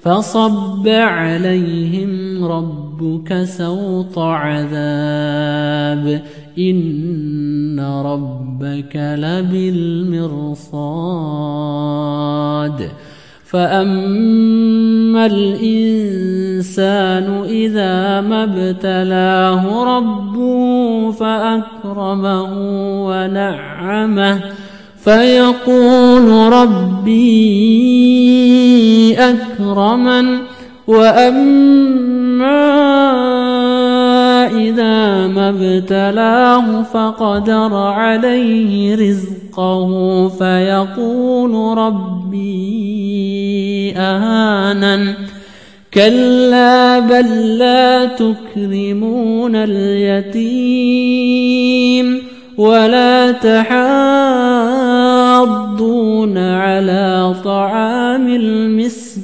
فصب عليهم ربك سوط عذاب. إن ربك لبالمرصاد. فأما الإنسان إذا ما ابتلاه ربه فأكرمه ونعمه فيقول ربي أكرمن وأما إذا ما ابتلاه فقدر عليه رزقه فيقول ربي أهانن. كلا بل لا تكرمون اليتيم ولا تحاضون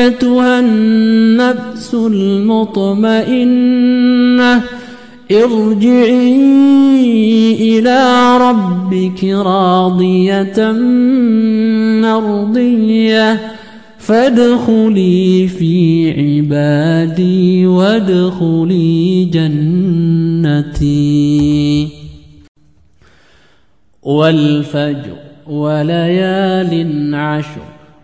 أيتها النفس المطمئنة ارجعي إلى ربك راضية مرضية فادخلي في عبادي وادخلي جنتي. والفجر وليال عشر.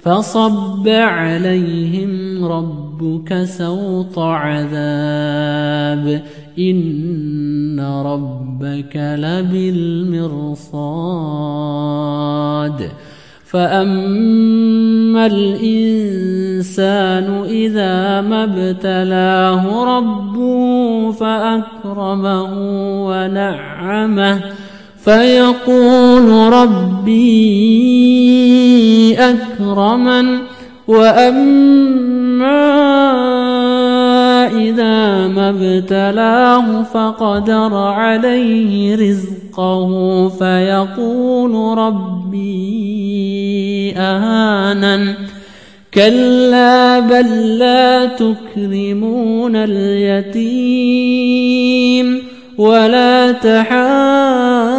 فصب عليهم ربك سوط عذاب. إن ربك لبالمرصاد. فأما الإنسان إذا ما ابتلاه ربه فأكرمه ونعمه فيقول ربي أكرمن وأما إذا ما ابتلاه فقدر عليه رزقه فيقول ربي أهانن. كلا بل لا تكرمون اليتيم ولا تحاضون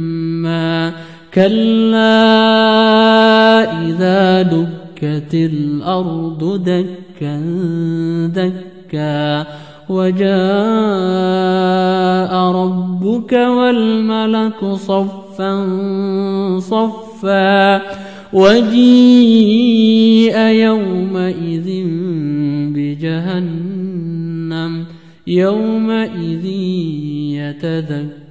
كلا إذا دكت الأرض دكا دكا وجاء ربك والملك صفا صفا وجيء يومئذ بجهنم يومئذ يتذكر